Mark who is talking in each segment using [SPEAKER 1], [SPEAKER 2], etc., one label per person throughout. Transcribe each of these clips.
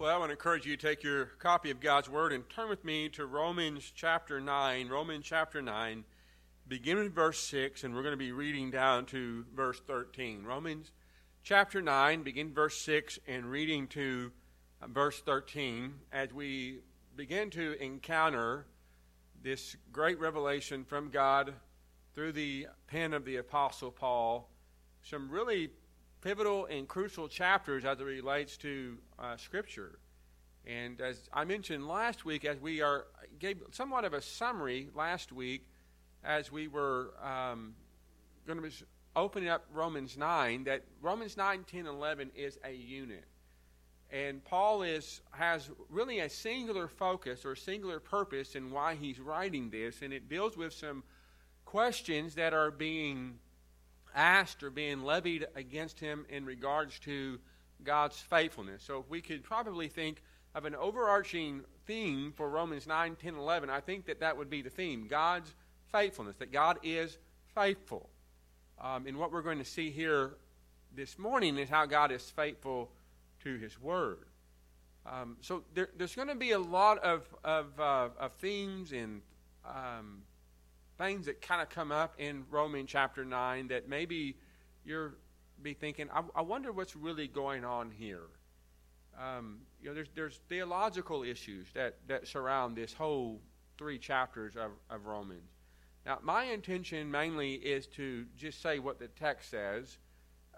[SPEAKER 1] Well, I want to encourage you to take your copy of God's Word and turn with me to Romans chapter 9. Romans chapter 9, beginning with verse 6, and we're going to be reading down to verse 13. Romans chapter 9, begin verse 6, and reading to verse 13 as we begin to encounter this great revelation from God through the pen of the Apostle Paul. Some really pivotal and crucial chapters as it relates to uh, Scripture. And as I mentioned last week, as we are gave somewhat of a summary last week, as we were um, going to be opening up Romans 9, that Romans 9, 10, 11 is a unit. And Paul is, has really a singular focus or singular purpose in why he's writing this, and it deals with some questions that are being asked or being levied against him in regards to God's faithfulness. So if we could probably think of an overarching theme for Romans 9, 10, 11, I think that that would be the theme God's faithfulness, that God is faithful. Um, and what we're going to see here this morning is how God is faithful to his word. Um, so there, there's going to be a lot of, of, uh, of themes and um, things that kind of come up in Romans chapter 9 that maybe you're be thinking, I, I wonder what's really going on here. Um, you know, there's, there's theological issues that, that surround this whole three chapters of, of Romans. Now, my intention mainly is to just say what the text says.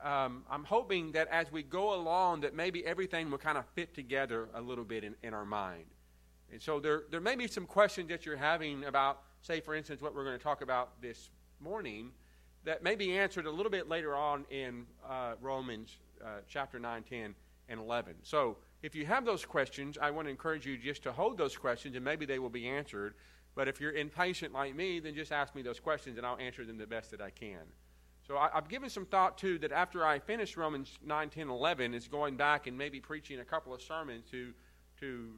[SPEAKER 1] Um, I'm hoping that as we go along, that maybe everything will kind of fit together a little bit in, in our mind. And so there, there may be some questions that you're having about say, for instance, what we're going to talk about this morning, that may be answered a little bit later on in uh, Romans uh, chapter 9, 10, and 11. So if you have those questions, I want to encourage you just to hold those questions and maybe they will be answered. But if you're impatient like me, then just ask me those questions and I'll answer them the best that I can. So I, have given some thought too that after I finish Romans 9, 10, 11, is going back and maybe preaching a couple of sermons to, to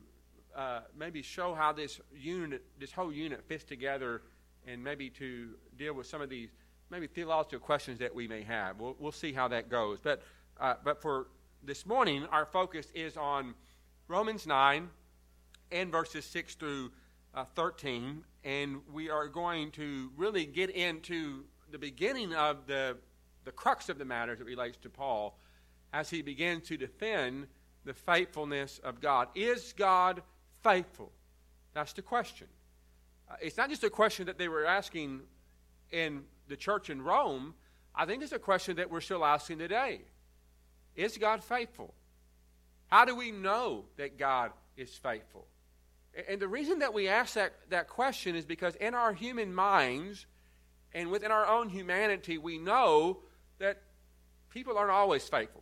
[SPEAKER 1] uh, maybe show how this unit, this whole unit fits together, and maybe to deal with some of these maybe theological questions that we may have. We'll, we'll see how that goes. But, uh, but for this morning, our focus is on Romans 9 and verses 6 through uh, 13, and we are going to really get into the beginning of the, the crux of the matter that relates to Paul as he begins to defend the faithfulness of God. Is God faithful? That's the question. Uh, it's not just a question that they were asking in the church in Rome. I think it's a question that we're still asking today. Is God faithful? How do we know that God is faithful? And the reason that we ask that, that question is because in our human minds and within our own humanity, we know that people aren't always faithful.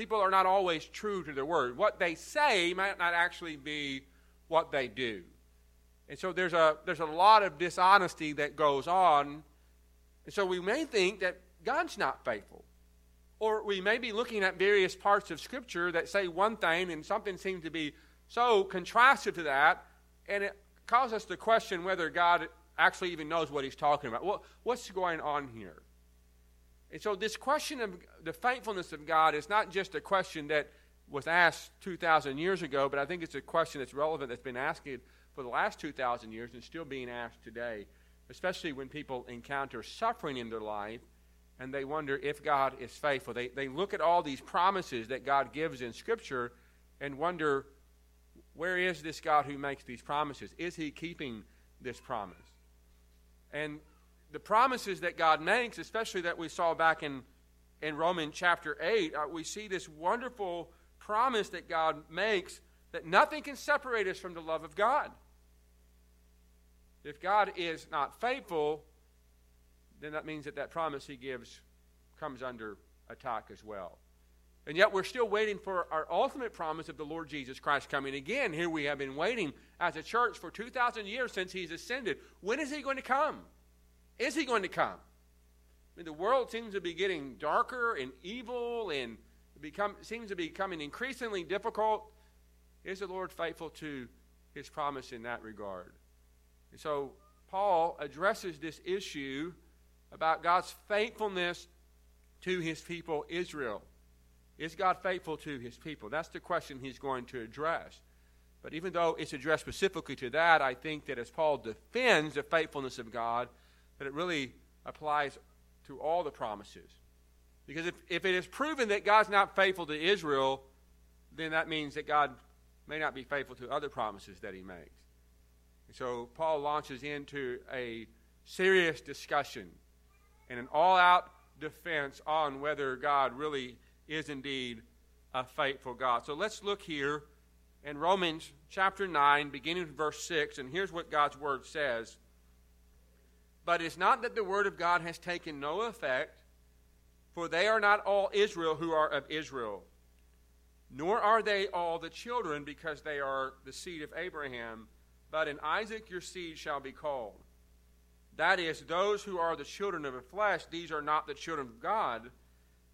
[SPEAKER 1] People are not always true to their word. What they say might not actually be what they do. And so there's a, there's a lot of dishonesty that goes on. And so we may think that God's not faithful. Or we may be looking at various parts of Scripture that say one thing and something seems to be so contrasted to that, and it causes us to question whether God actually even knows what He's talking about. What, what's going on here? And so, this question of the faithfulness of God is not just a question that was asked 2,000 years ago, but I think it's a question that's relevant that's been asked for the last 2,000 years and still being asked today, especially when people encounter suffering in their life and they wonder if God is faithful. They, they look at all these promises that God gives in Scripture and wonder where is this God who makes these promises? Is he keeping this promise? And the promises that God makes, especially that we saw back in, in Romans chapter 8, uh, we see this wonderful promise that God makes that nothing can separate us from the love of God. If God is not faithful, then that means that that promise he gives comes under attack as well. And yet we're still waiting for our ultimate promise of the Lord Jesus Christ coming again. Here we have been waiting as a church for 2,000 years since he's ascended. When is he going to come? Is he going to come? I mean, the world seems to be getting darker and evil and become, seems to be becoming increasingly difficult. Is the Lord faithful to his promise in that regard? And so Paul addresses this issue about God's faithfulness to his people Israel. Is God faithful to his people? That's the question he's going to address. But even though it's addressed specifically to that, I think that as Paul defends the faithfulness of God, that it really applies to all the promises. Because if, if it is proven that God's not faithful to Israel, then that means that God may not be faithful to other promises that he makes. And so Paul launches into a serious discussion and an all out defense on whether God really is indeed a faithful God. So let's look here in Romans chapter 9, beginning with verse 6, and here's what God's word says. But it's not that the word of God has taken no effect, for they are not all Israel who are of Israel, nor are they all the children because they are the seed of Abraham, but in Isaac your seed shall be called. That is, those who are the children of the flesh, these are not the children of God,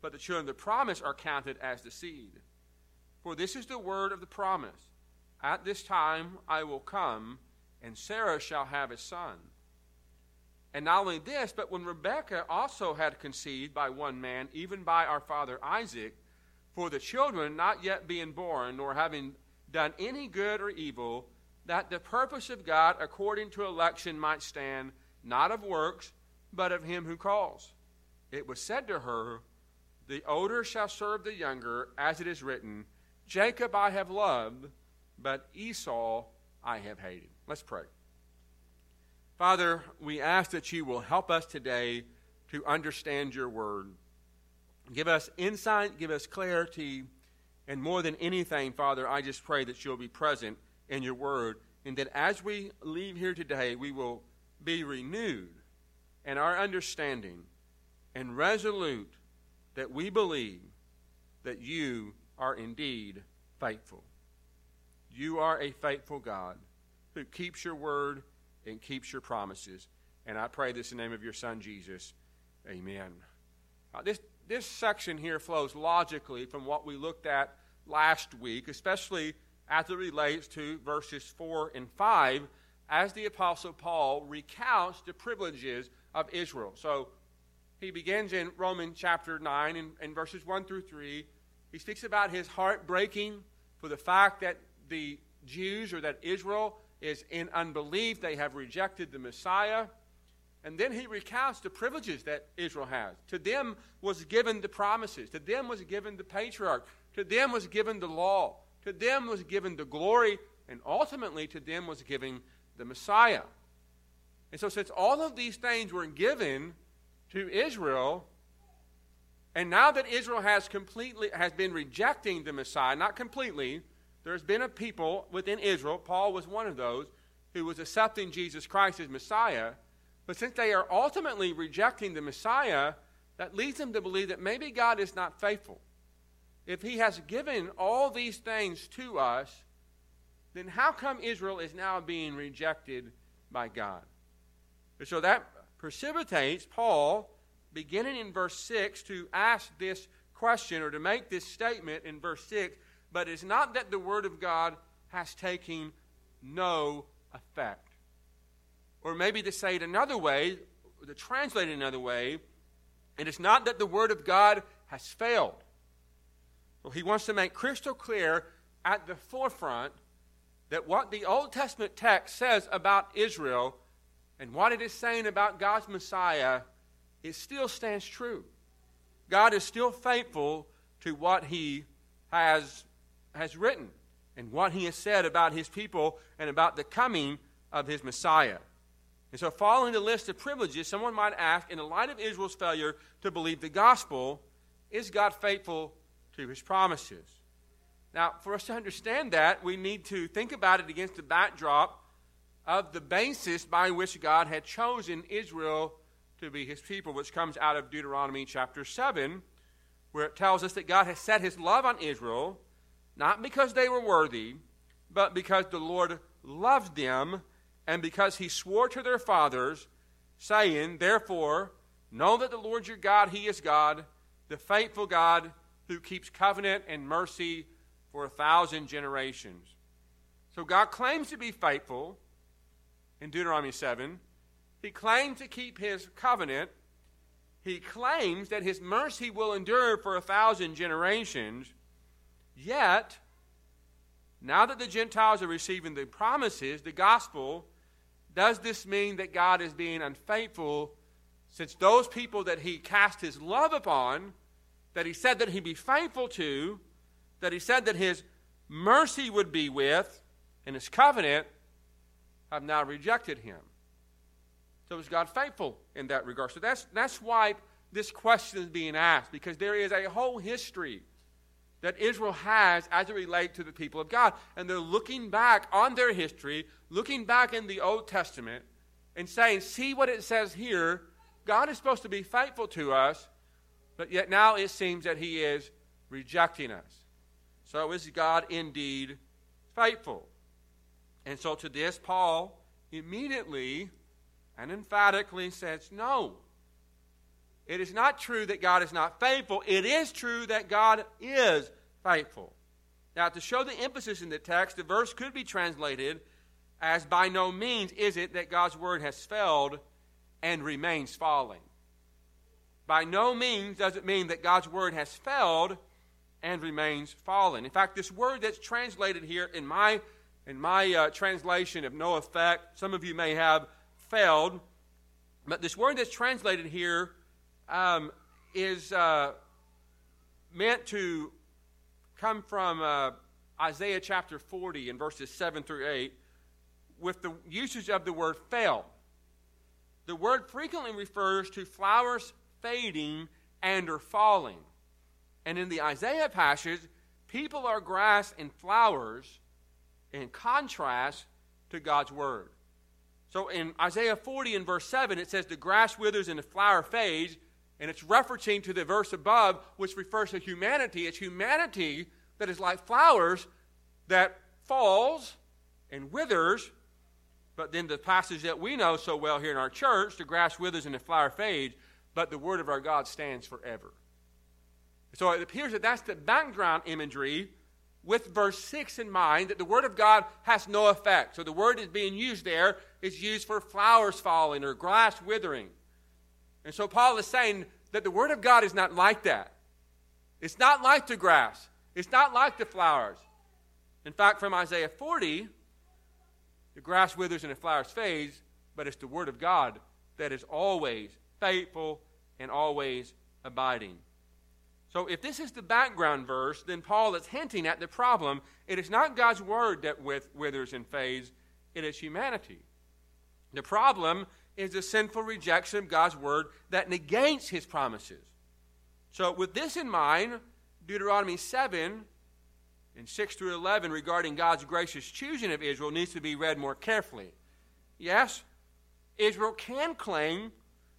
[SPEAKER 1] but the children of the promise are counted as the seed. For this is the word of the promise At this time I will come, and Sarah shall have a son. And not only this, but when Rebekah also had conceived by one man, even by our father Isaac, for the children not yet being born, nor having done any good or evil, that the purpose of God according to election might stand, not of works, but of him who calls. It was said to her, The older shall serve the younger, as it is written, Jacob I have loved, but Esau I have hated. Let's pray. Father, we ask that you will help us today to understand your word. Give us insight, give us clarity, and more than anything, Father, I just pray that you'll be present in your word, and that as we leave here today, we will be renewed in our understanding and resolute that we believe that you are indeed faithful. You are a faithful God who keeps your word and keeps your promises. And I pray this in the name of your Son, Jesus. Amen. Uh, this, this section here flows logically from what we looked at last week, especially as it relates to verses 4 and 5, as the Apostle Paul recounts the privileges of Israel. So he begins in Romans chapter 9 and, verses 1 through 3 he speaks about his heart breaking for the fact that the Jews or that Israel is in unbelief. They have rejected the Messiah. And then he recounts the privileges that Israel has. To them was given the promises, to them was given the patriarch, to them was given the law, to them was given the glory, and ultimately to them was given the Messiah. And so, since all of these things were given to Israel, and now that Israel has completely has been rejecting the Messiah, not completely, there's been a people within Israel, Paul was one of those, who was accepting Jesus Christ as Messiah. But since they are ultimately rejecting the Messiah, that leads them to believe that maybe God is not faithful. If he has given all these things to us, then how come Israel is now being rejected by God? And so that precipitates Paul beginning in verse 6 to ask this question or to make this statement in verse 6 but it's not that the Word of God has taken no effect. Or maybe to say it another way, to translate it another way, it is not that the Word of God has failed. Well, he wants to make crystal clear at the forefront that what the Old Testament text says about Israel and what it is saying about God's Messiah it still stands true. God is still faithful to what he has, has written and what he has said about his people and about the coming of his Messiah. And so, following the list of privileges, someone might ask, in the light of Israel's failure to believe the gospel, is God faithful to his promises? Now, for us to understand that, we need to think about it against the backdrop of the basis by which God had chosen Israel to be his people, which comes out of Deuteronomy chapter 7, where it tells us that God has set his love on Israel, not because they were worthy, but because the Lord loved them, and because he swore to their fathers, saying, Therefore, know that the Lord your God, he is God, the faithful God who keeps covenant and mercy for a thousand generations. So God claims to be faithful in Deuteronomy 7. He claims to keep his covenant. he claims that his mercy will endure for a thousand generations, yet, now that the Gentiles are receiving the promises, the gospel, does this mean that God is being unfaithful since those people that he cast his love upon, that he said that he'd be faithful to, that he said that his mercy would be with, in his covenant, have now rejected him? So is God faithful in that regard? So that's, that's why this question is being asked, because there is a whole history that Israel has as it relates to the people of God. And they're looking back on their history, looking back in the Old Testament, and saying, see what it says here. God is supposed to be faithful to us, but yet now it seems that He is rejecting us. So is God indeed faithful? And so to this, Paul immediately and emphatically says, No. It is not true that God is not faithful. It is true that God is faithful. Now, to show the emphasis in the text, the verse could be translated as by no means is it that God's word has failed and remains falling. By no means does it mean that God's word has failed and remains fallen. In fact, this word that's translated here in my in my uh, translation of no effect, some of you may have failed, but this word that's translated here um, is uh, meant to come from uh, Isaiah chapter 40 in verses 7 through 8 with the usage of the word fail. The word frequently refers to flowers fading and or falling. And in the Isaiah passage, people are grass and flowers in contrast to God's word. So in Isaiah 40 and verse 7, it says, The grass withers and the flower fades. And it's referencing to the verse above, which refers to humanity. It's humanity that is like flowers that falls and withers. But then the passage that we know so well here in our church, the grass withers and the flower fades, but the word of our God stands forever. So it appears that that's the background imagery with verse 6 in mind that the Word of God has no effect. So the word is being used there is used for flowers falling or grass withering. And so Paul is saying that the Word of God is not like that. It's not like the grass, it's not like the flowers. In fact, from Isaiah 40, the grass withers and the flowers fades, but it's the Word of God that is always faithful and always abiding. So, if this is the background verse, then Paul is hinting at the problem. It is not God's word that withers and fades, it is humanity. The problem is a sinful rejection of God's word that negates his promises. So, with this in mind, Deuteronomy 7 and 6 through 11 regarding God's gracious choosing of Israel needs to be read more carefully. Yes, Israel can claim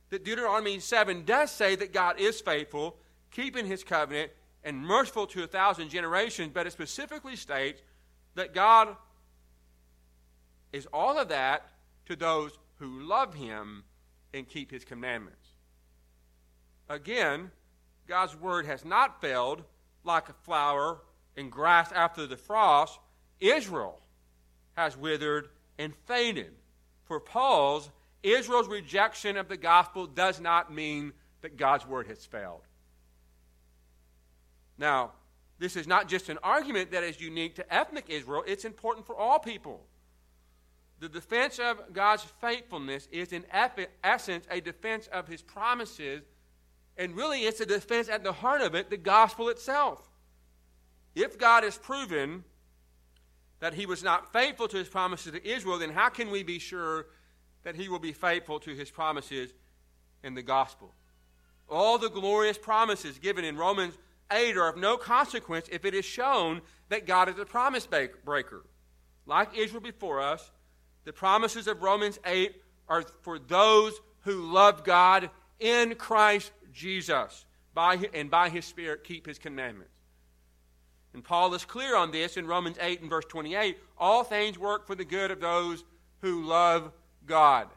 [SPEAKER 1] that Deuteronomy 7 does say that God is faithful keeping his covenant, and merciful to a thousand generations, but it specifically states that God is all of that to those who love him and keep his commandments. Again, God's word has not failed like a flower and grass after the frost. Israel has withered and faded. For Paul's, Israel's rejection of the gospel does not mean that God's word has failed. Now, this is not just an argument that is unique to ethnic Israel, it's important for all people. The defense of God's faithfulness is, in essence, a defense of his promises, and really it's a defense at the heart of it, the gospel itself. If God has proven that he was not faithful to his promises to Israel, then how can we be sure that he will be faithful to his promises in the gospel? All the glorious promises given in Romans 8 are of no consequence if it is shown that God is a promise breaker. Like Israel before us, the promises of Romans 8 are for those who love God in Christ Jesus by, and by his Spirit keep his commandments. And Paul is clear on this in Romans 8 and verse 28 all things work for the good of those who love God.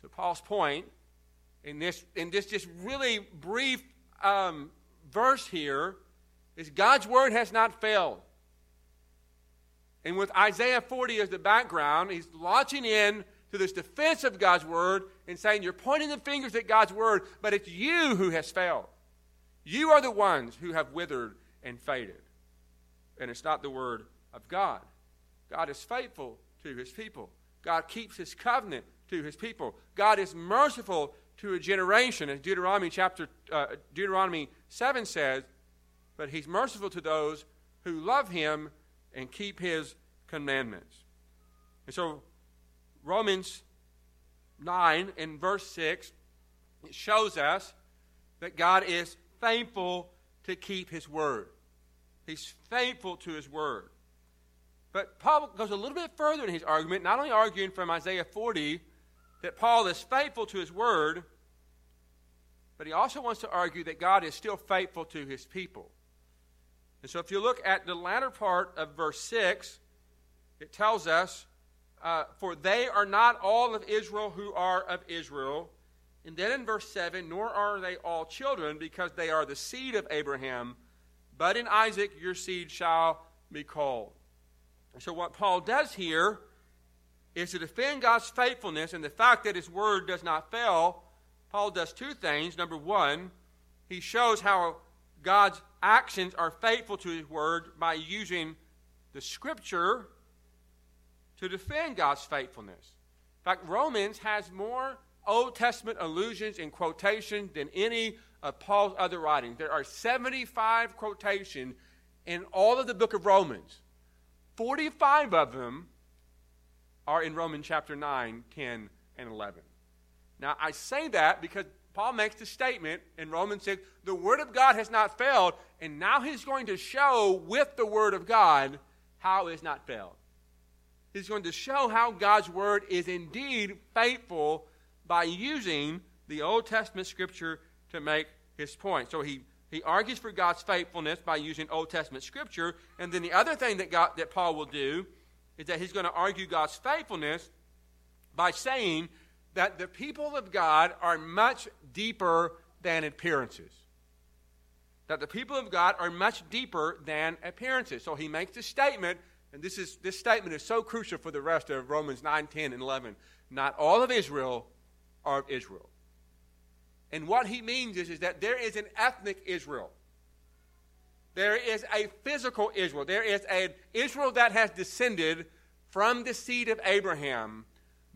[SPEAKER 1] So, Paul's point in this, in this just really brief um, verse here is God's word has not failed. And with Isaiah 40 as the background, he's launching in to this defense of God's word and saying you're pointing the fingers at God's word, but it's you who has failed. You are the ones who have withered and faded. And it's not the word of God. God is faithful to his people. God keeps his covenant to his people. God is merciful to a generation, as Deuteronomy chapter uh, Deuteronomy 7 says, but he's merciful to those who love him and keep his commandments. And so Romans 9 and verse 6 it shows us that God is faithful to keep his word. He's faithful to his word. But Paul goes a little bit further in his argument, not only arguing from Isaiah 40 that Paul is faithful to his word, but he also wants to argue that God is still faithful to his people. And so if you look at the latter part of verse 6, it tells us, uh, For they are not all of Israel who are of Israel. And then in verse 7, Nor are they all children, because they are the seed of Abraham. But in Isaac your seed shall be called. And so what Paul does here is to defend God's faithfulness and the fact that his word does not fail. Paul does two things. Number one, he shows how God's actions are faithful to his word by using the scripture to defend God's faithfulness. In fact, Romans has more Old Testament allusions and quotations than any of Paul's other writings. There are 75 quotations in all of the book of Romans. 45 of them are in Romans chapter 9, 10, and 11. Now, I say that because Paul makes the statement in Romans 6 the Word of God has not failed, and now he's going to show with the Word of God how it has not failed. He's going to show how God's Word is indeed faithful by using the Old Testament Scripture to make his point. So he, he argues for God's faithfulness by using Old Testament Scripture, and then the other thing that, God, that Paul will do is that he's going to argue God's faithfulness by saying that the people of God are much deeper than appearances. That the people of God are much deeper than appearances. So he makes this statement, and this, is, this statement is so crucial for the rest of Romans 9, 10, and 11. Not all of Israel are of Israel. And what he means is, is that there is an ethnic Israel. There is a physical Israel. There is an Israel that has descended from the seed of Abraham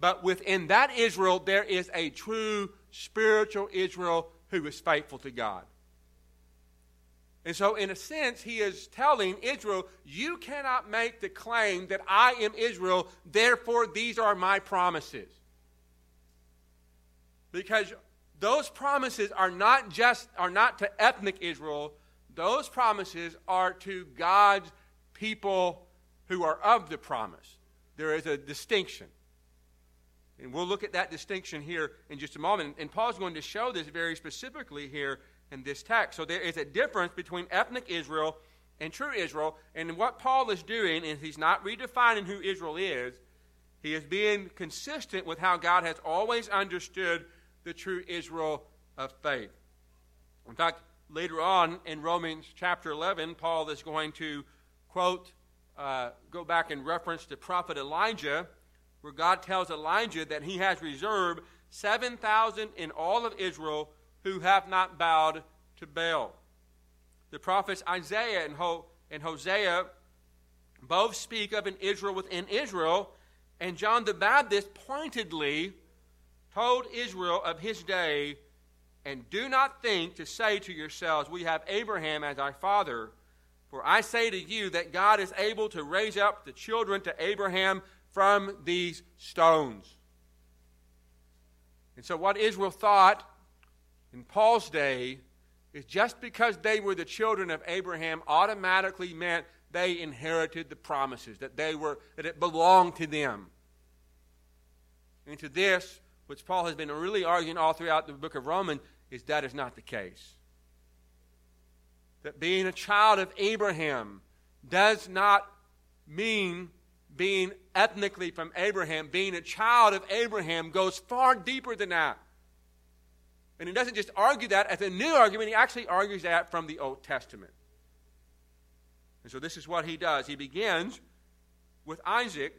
[SPEAKER 1] but within that Israel, there is a true spiritual Israel who is faithful to God. And so, in a sense, he is telling Israel, You cannot make the claim that I am Israel, therefore, these are my promises. Because those promises are not just are not to ethnic Israel, those promises are to God's people who are of the promise. There is a distinction. And we'll look at that distinction here in just a moment. And Paul's going to show this very specifically here in this text. So there is a difference between ethnic Israel and true Israel. And what Paul is doing is he's not redefining who Israel is, he is being consistent with how God has always understood the true Israel of faith. In fact, later on in Romans chapter 11, Paul is going to quote, uh, go back and reference the prophet Elijah where God tells Elijah that he has reserved 7,000 in all of Israel who have not bowed to Baal. The prophets Isaiah and, Ho- and Hosea both speak of an Israel within Israel, and John the Baptist pointedly told Israel of his day, and do not think to say to yourselves, We have Abraham as our father. For I say to you that God is able to raise up the children to Abraham from these stones. And so, what Israel thought in Paul's day is just because they were the children of Abraham automatically meant they inherited the promises, that, they were, that it belonged to them. And to this, which Paul has been really arguing all throughout the book of Romans, is that is not the case. That being a child of Abraham does not mean being ethnically from Abraham, being a child of Abraham, goes far deeper than that. And he doesn't just argue that as a new argument, he actually argues that from the Old Testament. And so this is what he does. He begins with Isaac,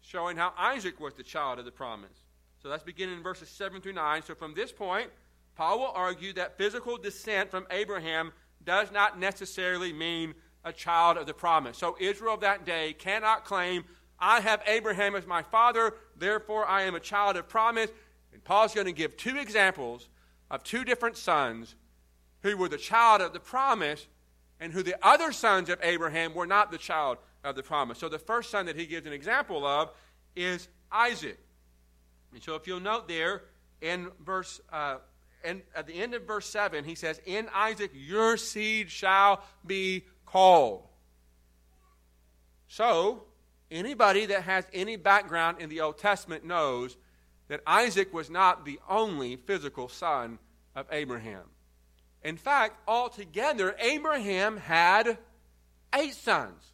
[SPEAKER 1] showing how Isaac was the child of the promise. So let's begin in verses 7 through 9. So from this point, Paul will argue that physical descent from Abraham does not necessarily mean a child of the promise. So Israel of that day cannot claim, I have Abraham as my father, therefore I am a child of promise. And Paul's going to give two examples of two different sons who were the child of the promise and who the other sons of Abraham were not the child of the promise. So the first son that he gives an example of is Isaac. And so if you'll note there in verse uh, and at the end of verse 7, he says, In Isaac your seed shall be called. So, anybody that has any background in the Old Testament knows that Isaac was not the only physical son of Abraham. In fact, altogether, Abraham had eight sons.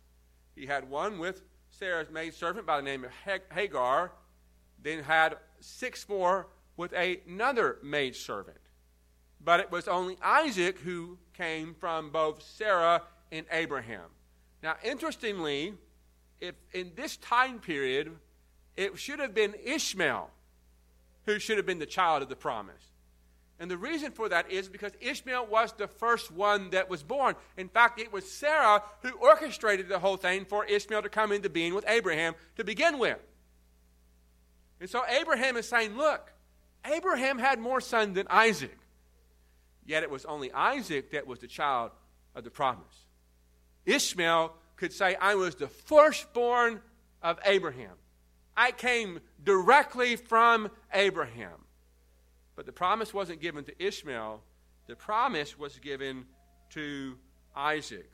[SPEAKER 1] He had one with Sarah's maidservant by the name of Hagar, then had six more with another maidservant. But it was only Isaac who came from both Sarah and Abraham. Now, interestingly, if in this time period, it should have been Ishmael who should have been the child of the promise. And the reason for that is because Ishmael was the first one that was born. In fact, it was Sarah who orchestrated the whole thing for Ishmael to come into being with Abraham to begin with. And so Abraham is saying, look, Abraham had more sons than Isaac. Yet it was only Isaac that was the child of the promise. Ishmael could say, I was the firstborn of Abraham. I came directly from Abraham. But the promise wasn't given to Ishmael, the promise was given to Isaac.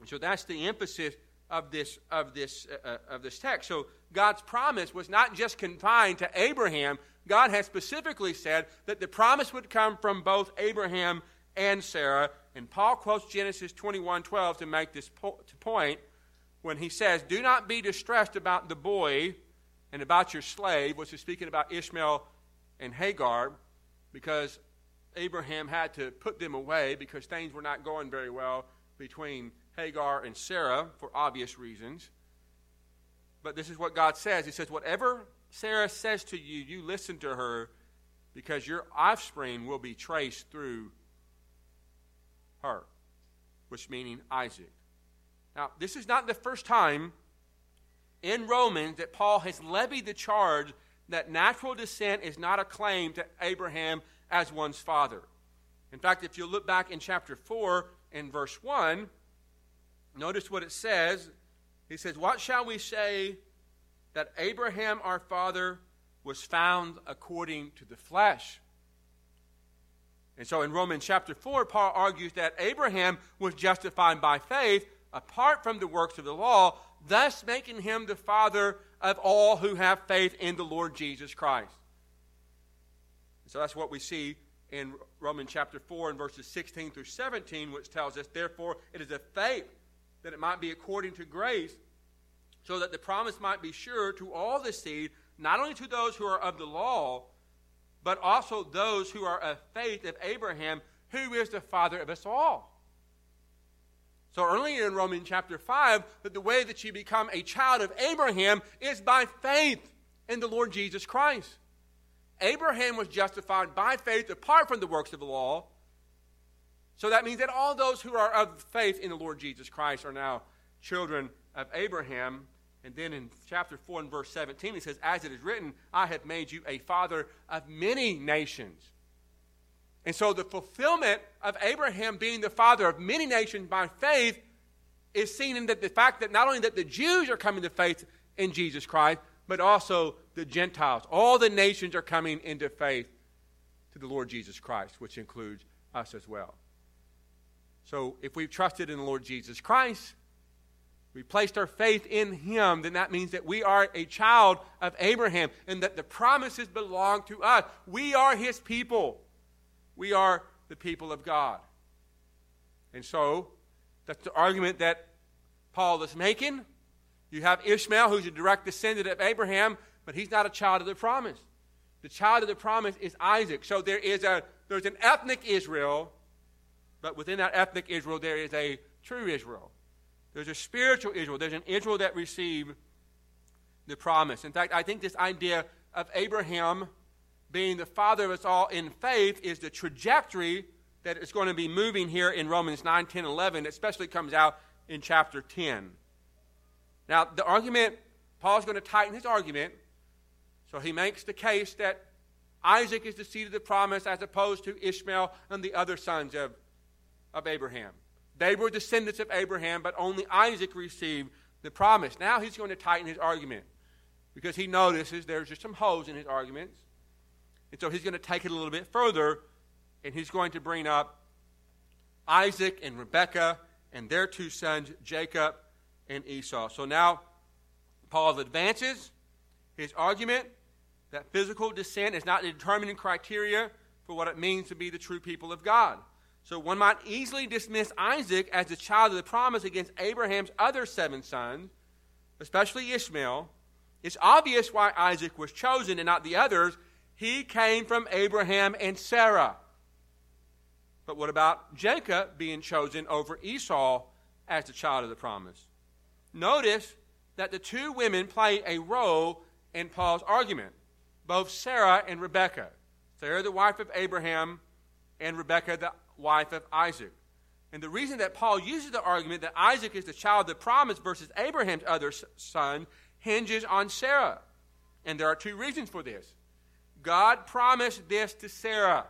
[SPEAKER 1] And so that's the emphasis of this, of this, uh, uh of this text. So God's promise was not just confined to Abraham, God has specifically said that the promise would come from both Abraham and Sarah. And Paul quotes Genesis 21 12 to make this po- to point when he says, Do not be distressed about the boy and about your slave, which is speaking about Ishmael and Hagar, because Abraham had to put them away because things were not going very well between Hagar and Sarah for obvious reasons. But this is what God says He says, Whatever Sarah says to you, you listen to her because your offspring will be traced through her, which meaning Isaac. Now, this is not the first time in Romans that Paul has levied the charge that natural descent is not a claim to Abraham as one's father. In fact, if you look back in chapter 4 and verse 1, notice what it says. He says, What shall we say that Abraham our father was found according to the flesh. And so in Romans chapter 4, Paul argues that Abraham was justified by faith apart from the works of the law, thus making him the father of all who have faith in the Lord Jesus Christ. So that's what we see in Romans chapter 4 and verses 16 through 17, which tells us, therefore, it is a faith that it might be according to grace so that the promise might be sure to all the seed, not only to those who are of the law, but also those who are of faith of Abraham, who is the father of us all. So earlier in Romans chapter 5, that the way that you become a child of Abraham is by faith in the Lord Jesus Christ. Abraham was justified by faith apart from the works of the law. So that means that all those who are of faith in the Lord Jesus Christ are now children of Abraham. And then in chapter 4 and verse 17, he says, As it is written, I have made you a father of many nations. And so the fulfillment of Abraham being the father of many nations by faith is seen in the, the fact that not only that the Jews are coming to faith in Jesus Christ, but also the Gentiles. All the nations are coming into faith to the Lord Jesus Christ, which includes us as well. So if we've trusted in the Lord Jesus Christ, we placed our faith in him, then that means that we are a child of Abraham and that the promises belong to us. We are his people. We are the people of God. And so, that's the argument that Paul is making. You have Ishmael, who's a direct descendant of Abraham, but he's not a child of the promise. The child of the promise is Isaac. So there is a there's an ethnic Israel, but within that ethnic Israel there is a true Israel. There's a spiritual Israel. There's an Israel that received the promise. In fact, I think this idea of Abraham being the father of us all in faith is the trajectory that is going to be moving here in Romans 9, 10, 11, especially comes out in chapter 10. Now, the argument, Paul's going to tighten his argument. So he makes the case that Isaac is the seed of the promise as opposed to Ishmael and the other sons of, of Abraham. They were descendants of Abraham, but only Isaac received the promise. Now he's going to tighten his argument because he notices there's just some holes in his arguments. And so he's going to take it a little bit further and he's going to bring up Isaac and Rebekah and their two sons, Jacob and Esau. So now Paul advances his argument that physical descent is not the determining criteria for what it means to be the true people of God. So one might easily dismiss Isaac as the child of the promise against Abraham's other seven sons, especially Ishmael. It's obvious why Isaac was chosen and not the others. He came from Abraham and Sarah. But what about Jacob being chosen over Esau as the child of the promise? Notice that the two women play a role in Paul's argument, both Sarah and Rebekah. Sarah, the wife of Abraham, and Rebekah, the wife of Isaac. And the reason that Paul uses the argument that Isaac is the child of the promise versus Abraham's other son hinges on Sarah. And there are two reasons for this. God promised this to Sarah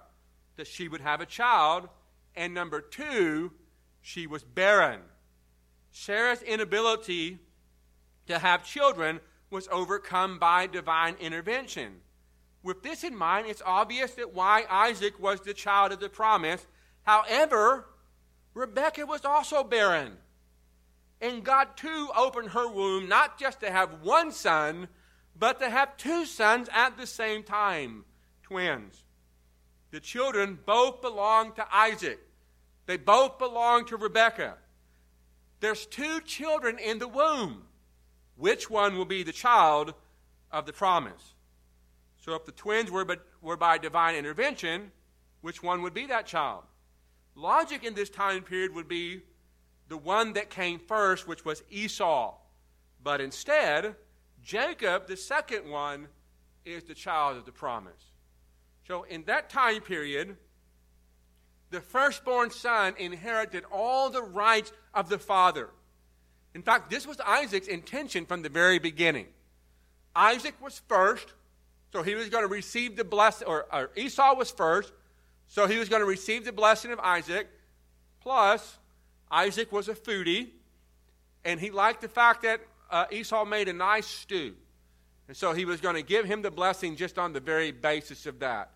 [SPEAKER 1] that she would have a child, and number two, she was barren. Sarah's inability to have children was overcome by divine intervention. With this in mind, it's obvious that why Isaac was the child of the promise. However, Rebekah was also barren. And God too opened her womb not just to have one son, but to have two sons at the same time, twins. The children both belong to Isaac. They both belong to Rebekah. There's two children in the womb. Which one will be the child of the promise? So if the twins were, by divine intervention, which one would be that child? Logic in this time period would be the one that came first, which was Esau. But instead, Jacob, the second one, is the child of the promise. So in that time period, the firstborn son inherited all the rights of the father. In fact, this was Isaac's intention from the very beginning. Isaac was first, so he was going to receive the blessing, or, or Esau was first, so he was going to receive the blessing of Isaac. Plus, Isaac was a foodie, and he liked the fact that uh, Esau made a nice stew. And so he was going to give him the blessing just on the very basis of that.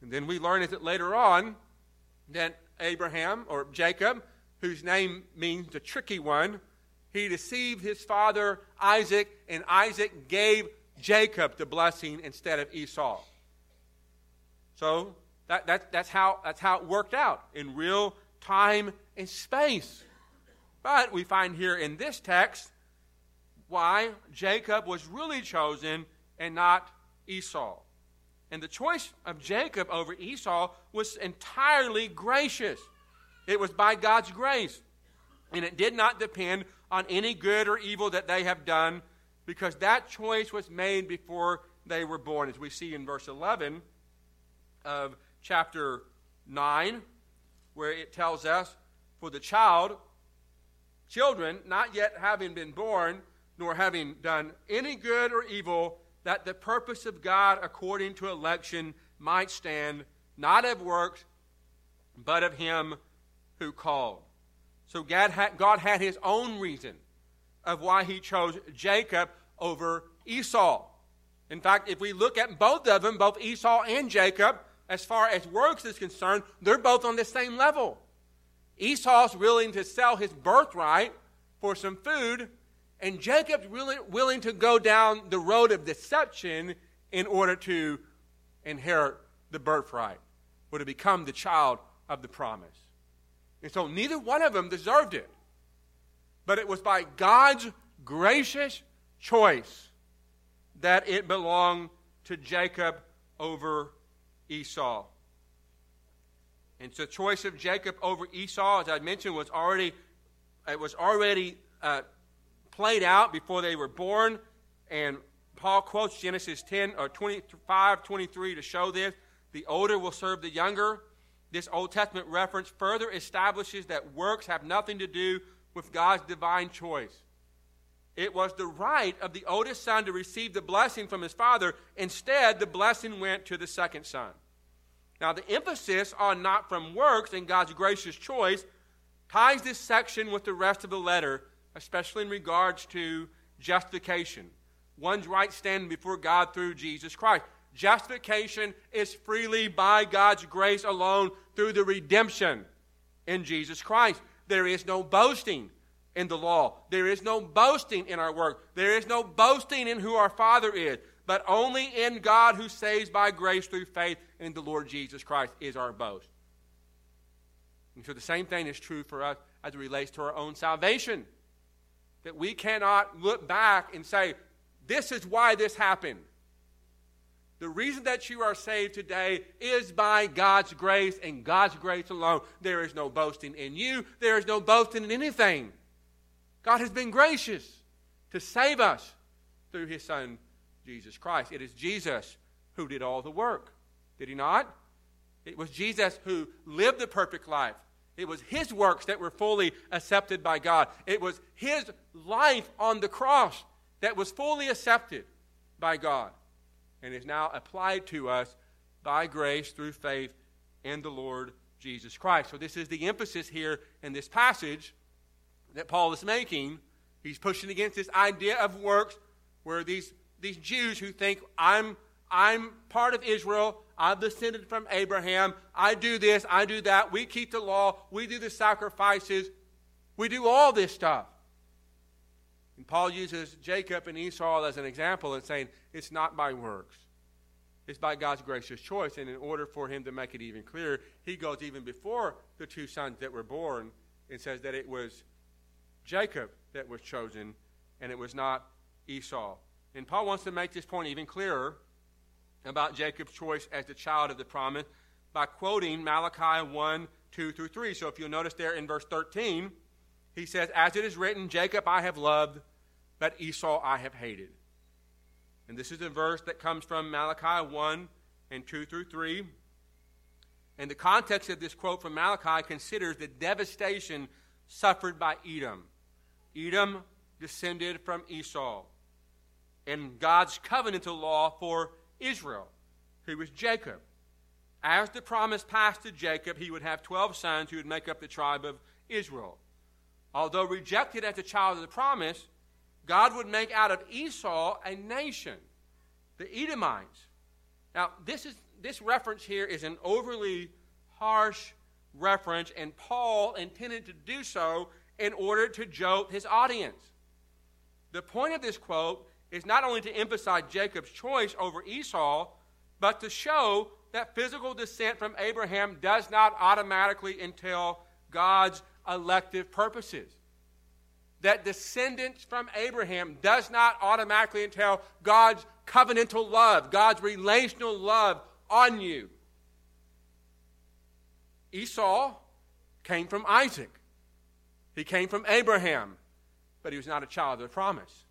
[SPEAKER 1] And then we learn that later on that Abraham or Jacob, whose name means the tricky one, he deceived his father Isaac, and Isaac gave Jacob the blessing instead of Esau. So that, that, that's, how, that's how it worked out in real time and space. But we find here in this text why Jacob was really chosen and not Esau. And the choice of Jacob over Esau was entirely gracious. It was by God's grace. And it did not depend on any good or evil that they have done because that choice was made before they were born. As we see in verse 11 of chapter 9, where it tells us, For the child, children, not yet having been born, nor having done any good or evil, that the purpose of God according to election might stand, not of works, but of him who called. So God had, God had his own reason of why he chose Jacob over Esau. In fact, if we look at both of them, both Esau and Jacob, as far as works is concerned, they're both on the same level. Esau's willing to sell his birthright for some food, and Jacob's really willing to go down the road of deception in order to inherit the birthright or to become the child of the promise. And so neither one of them deserved it. But it was by God's gracious choice that it belonged to Jacob over Esau. And so the choice of Jacob over Esau, as I mentioned, was already it was already uh, played out before they were born, and Paul quotes Genesis 10 or 25, 23 to show this. The older will serve the younger. This Old Testament reference further establishes that works have nothing to do with God's divine choice. It was the right of the oldest son to receive the blessing from his father. Instead, the blessing went to the second son. Now, the emphasis on not from works and God's gracious choice ties this section with the rest of the letter, especially in regards to justification. One's right standing before God through Jesus Christ. Justification is freely by God's grace alone through the redemption in Jesus Christ. There is no boasting in the law. There is no boasting in our work. There is no boasting in who our Father is, but only in God who saves by grace through faith in the Lord Jesus Christ is our boast. And so the same thing is true for us as it relates to our own salvation. That we cannot look back and say, this is why this happened. The reason that you are saved today is by God's grace and God's grace alone. There is no boasting in you, there is no boasting in anything. God has been gracious to save us through his Son, Jesus Christ. It is Jesus who did all the work, did he not? It was Jesus who lived the perfect life. It was his works that were fully accepted by God. It was his life on the cross that was fully accepted by God and is now applied to us by grace through faith in the Lord Jesus Christ. So, this is the emphasis here in this passage that Paul is making. He's pushing against this idea of works where these, these Jews who think, I'm, I'm part of Israel, I've descended from Abraham, I do this, I do that, we keep the law, we do the sacrifices, we do all this stuff. And Paul uses Jacob and Esau as an example and saying, it's not by works. It's by God's gracious choice. And in order for him to make it even clearer, he goes even before the two sons that were born and says that it was Jacob that was chosen and it was not Esau. And Paul wants to make this point even clearer about Jacob's choice as the child of the promise by quoting Malachi 1 2 through 3. So if you'll notice there in verse 13, he says, As it is written, Jacob I have loved, but Esau I have hated. And this is a verse that comes from Malachi 1 and 2 through 3. And the context of this quote from Malachi considers the devastation suffered by Edom. Edom descended from Esau. And God's covenantal law for Israel, who was Jacob. As the promise passed to Jacob, he would have 12 sons who would make up the tribe of Israel. Although rejected as a child of the promise, God would make out of Esau a nation, the Edomites. Now, this, is, this reference here is an overly harsh reference, and Paul intended to do so in order to jolt his audience. The point of this quote is not only to emphasize Jacob's choice over Esau, but to show that physical descent from Abraham does not automatically entail God's elective purposes. That descendants from Abraham does not automatically entail God's covenantal love, God's relational love on you. Esau came from Isaac. He came from Abraham, but he was not a child of the promise.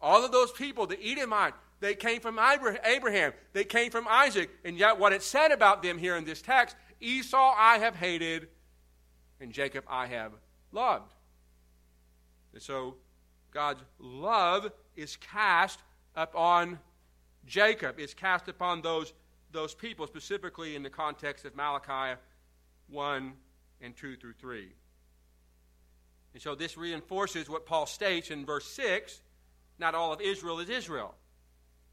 [SPEAKER 1] All of those people, the Edomite, they came from Abraham. They came from Isaac. And yet, what it said about them here in this text Esau I have hated, and Jacob I have loved. And so God's love is cast upon Jacob, it's cast upon those, those people, specifically in the context of Malachi 1 and 2 through 3. And so this reinforces what Paul states in verse 6 not all of Israel is Israel.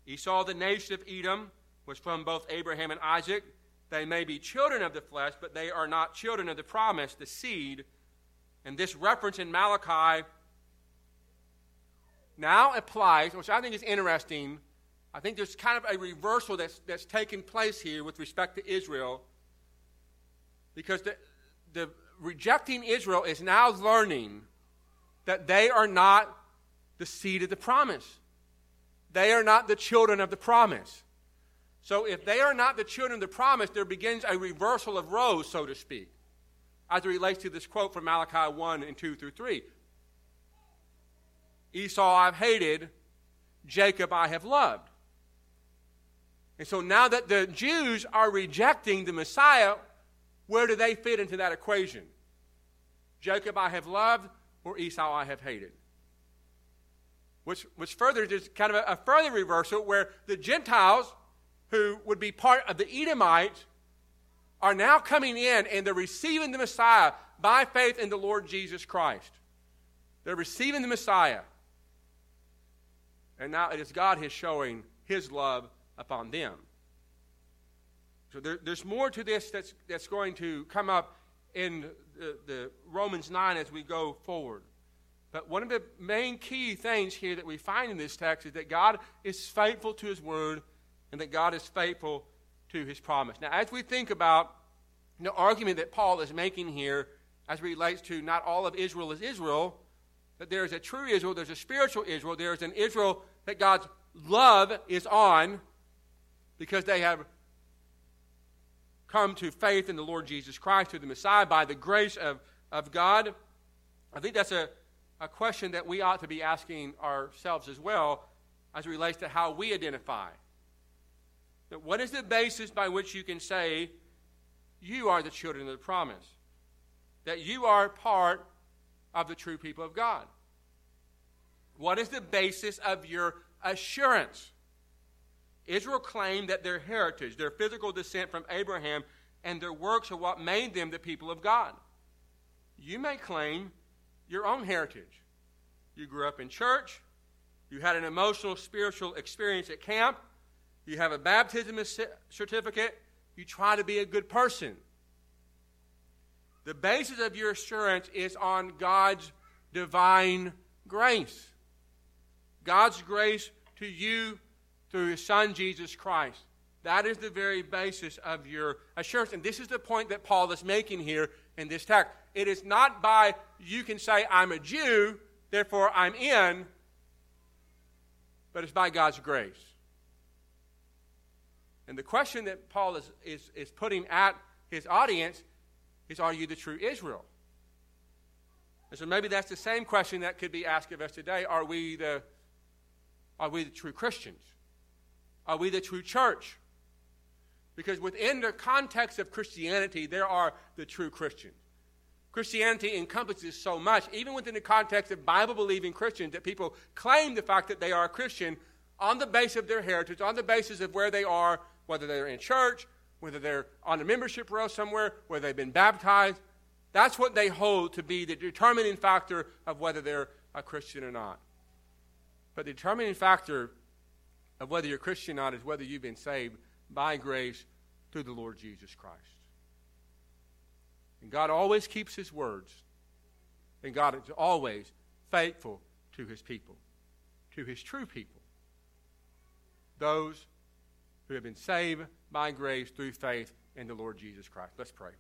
[SPEAKER 1] Esau, the nation of Edom, was from both Abraham and Isaac. They may be children of the flesh, but they are not children of the promise, the seed. And this reference in Malachi now applies, which I think is interesting. I think there's kind of a reversal that's, that's taken place here with respect to Israel. Because the, the rejecting Israel is now learning that they are not the seed of the promise. They are not the children of the promise. So if they are not the children of the promise, there begins a reversal of roles, so to speak, as it relates to this quote from Malachi 1 and 2 through 3. Esau I've hated, Jacob I have loved. And so now that the Jews are rejecting the Messiah, where do they fit into that equation? Jacob I have loved, or Esau I have hated? Which, which further is kind of a, a further reversal where the Gentiles, who would be part of the Edomites, are now coming in and they're receiving the Messiah by faith in the Lord Jesus Christ. They're receiving the Messiah. And now it is God who's showing his love upon them. So there, there's more to this that's, that's going to come up in the, the Romans 9 as we go forward. But one of the main key things here that we find in this text is that God is faithful to his word and that God is faithful to his promise. Now, as we think about the argument that Paul is making here as relates to not all of Israel is Israel, that there is a true Israel, there's a spiritual Israel, there is an Israel that God's love is on because they have come to faith in the Lord Jesus Christ, through the Messiah, by the grace of, of God. I think that's a, a question that we ought to be asking ourselves as well as it relates to how we identify. What is the basis by which you can say you are the children of the promise? That you are part of the true people of God? What is the basis of your assurance? Israel claimed that their heritage, their physical descent from Abraham, and their works are what made them the people of God. You may claim your own heritage. You grew up in church, you had an emotional, spiritual experience at camp, you have a baptism certificate, you try to be a good person. The basis of your assurance is on God's divine grace. God's grace to you through his son Jesus Christ. That is the very basis of your assurance. And this is the point that Paul is making here in this text. It is not by you can say, I'm a Jew, therefore I'm in, but it's by God's grace. And the question that Paul is, is, is putting at his audience is, Are you the true Israel? And so maybe that's the same question that could be asked of us today. Are we the, are we the true Christians? Are we the true church? Because within the context of Christianity, there are the true Christians. Christianity encompasses so much, even within the context of Bible believing Christians, that people claim the fact that they are a Christian on the basis of their heritage, on the basis of where they are, whether they're in church, whether they're on a membership roll somewhere, whether they've been baptized. That's what they hold to be the determining factor of whether they're a Christian or not. But the determining factor of whether you're Christian or not is whether you've been saved by grace through the Lord Jesus Christ. And God always keeps his words. And God is always faithful to his people, to his true people. Those who have been saved by grace through faith in the Lord Jesus Christ. Let's pray.